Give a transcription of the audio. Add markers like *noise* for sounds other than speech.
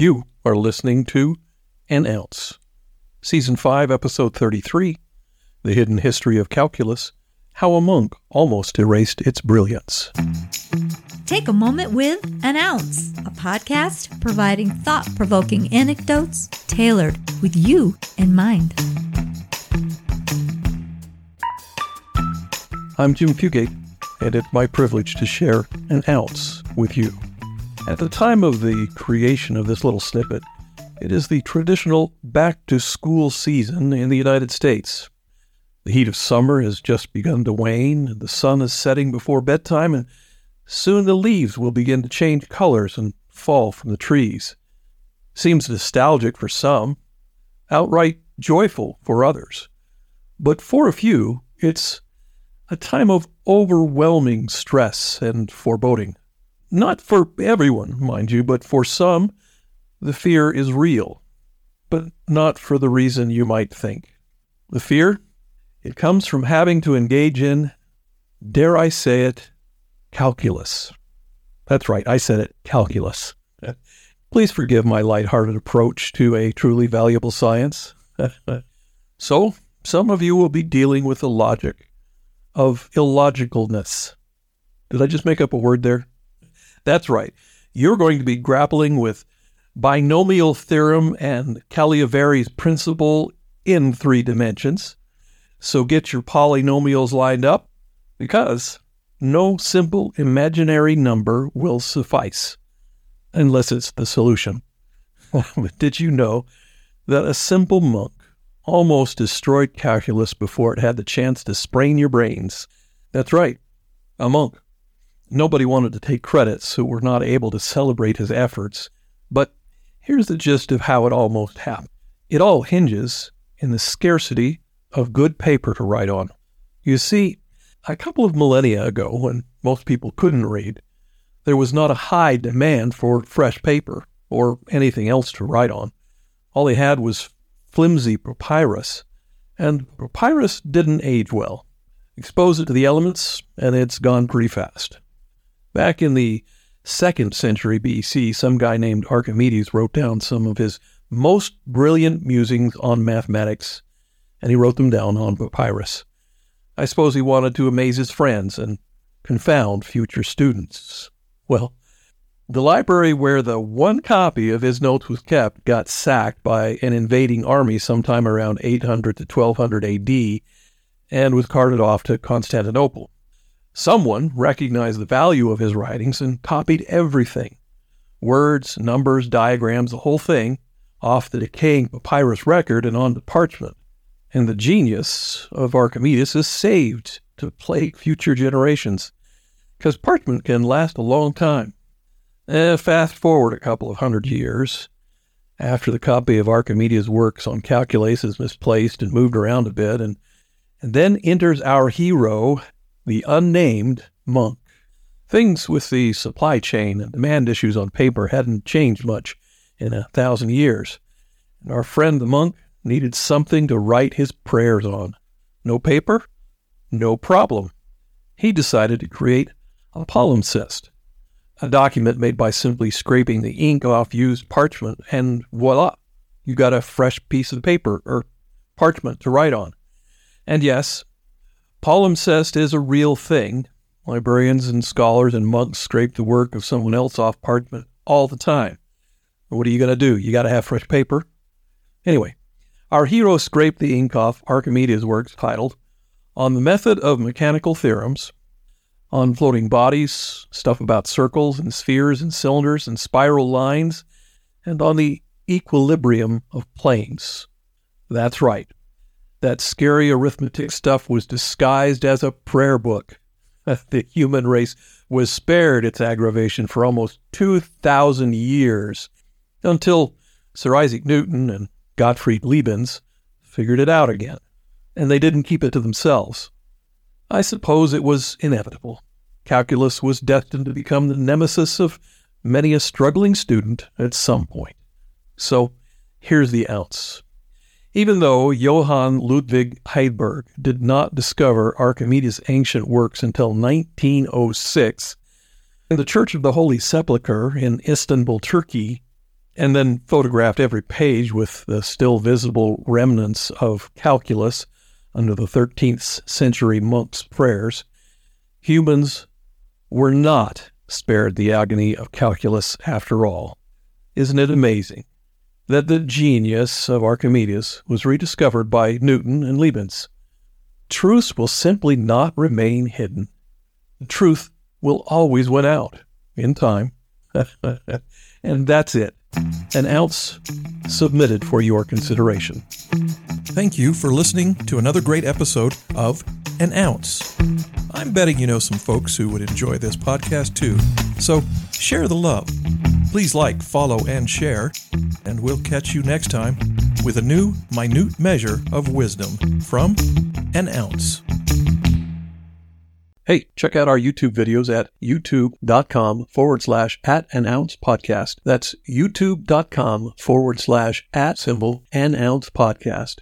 You are listening to An Ounce, Season 5, Episode 33 The Hidden History of Calculus How a Monk Almost Erased Its Brilliance. Take a moment with An Ounce, a podcast providing thought provoking anecdotes tailored with you in mind. I'm Jim Fugate, and it's my privilege to share an ounce with you. At the time of the creation of this little snippet, it is the traditional back to school season in the United States. The heat of summer has just begun to wane, and the sun is setting before bedtime, and soon the leaves will begin to change colors and fall from the trees. Seems nostalgic for some, outright joyful for others. But for a few, it's a time of overwhelming stress and foreboding. Not for everyone, mind you, but for some, the fear is real, but not for the reason you might think. The fear? It comes from having to engage in, dare I say it, calculus. That's right, I said it, calculus. *laughs* Please forgive my light-hearted approach to a truly valuable science. *laughs* so, some of you will be dealing with the logic of illogicalness. Did I just make up a word there? That's right. You're going to be grappling with binomial theorem and Cavalieri's principle in three dimensions. So get your polynomials lined up because no simple imaginary number will suffice unless it's the solution. *laughs* but did you know that a simple monk almost destroyed calculus before it had the chance to sprain your brains. That's right, a monk. Nobody wanted to take credit, so we're not able to celebrate his efforts. But here's the gist of how it almost happened. It all hinges in the scarcity of good paper to write on. You see, a couple of millennia ago, when most people couldn't read, there was not a high demand for fresh paper or anything else to write on. All they had was flimsy papyrus, and papyrus didn't age well. Expose it to the elements, and it's gone pretty fast. Back in the second century BC, some guy named Archimedes wrote down some of his most brilliant musings on mathematics, and he wrote them down on papyrus. I suppose he wanted to amaze his friends and confound future students. Well, the library where the one copy of his notes was kept got sacked by an invading army sometime around 800 to 1200 AD and was carted off to Constantinople. Someone recognized the value of his writings and copied everything words, numbers, diagrams, the whole thing off the decaying papyrus record and onto parchment. And the genius of Archimedes is saved to plague future generations because parchment can last a long time. Eh, fast forward a couple of hundred years. After the copy of Archimedes' works on calculus is misplaced and moved around a bit, and, and then enters our hero, the unnamed monk. Things with the supply chain and demand issues on paper hadn't changed much in a thousand years, and our friend the monk needed something to write his prayers on. No paper? No problem. He decided to create a palimpsest a document made by simply scraping the ink off used parchment, and voila, you got a fresh piece of paper or parchment to write on. And yes, palimpsest is a real thing. Librarians and scholars and monks scrape the work of someone else off parchment all the time. What are you going to do? You got to have fresh paper. Anyway, our hero scraped the ink off Archimedes' works titled On the Method of Mechanical Theorems on floating bodies, stuff about circles and spheres and cylinders and spiral lines, and on the equilibrium of planes. That's right. That scary arithmetic stuff was disguised as a prayer book. *laughs* the human race was spared its aggravation for almost 2,000 years until Sir Isaac Newton and Gottfried Leibniz figured it out again. And they didn't keep it to themselves. I suppose it was inevitable. Calculus was destined to become the nemesis of many a struggling student at some point. So here's the ounce. Even though Johann Ludwig Heidelberg did not discover Archimedes' ancient works until 1906, in the Church of the Holy Sepulchre in Istanbul, Turkey, and then photographed every page with the still visible remnants of calculus under the 13th century monk's prayers, humans were not spared the agony of calculus after all. Isn't it amazing that the genius of Archimedes was rediscovered by Newton and Leibniz? Truths will simply not remain hidden. The truth will always win out in time. *laughs* and that's it. An ounce submitted for your consideration. Thank you for listening to another great episode of An Ounce. I'm betting you know some folks who would enjoy this podcast too. So share the love. Please like, follow, and share. And we'll catch you next time with a new minute measure of wisdom from An Ounce. Hey, check out our YouTube videos at youtube.com forward slash at an ounce podcast. That's youtube.com forward slash at symbol an ounce podcast.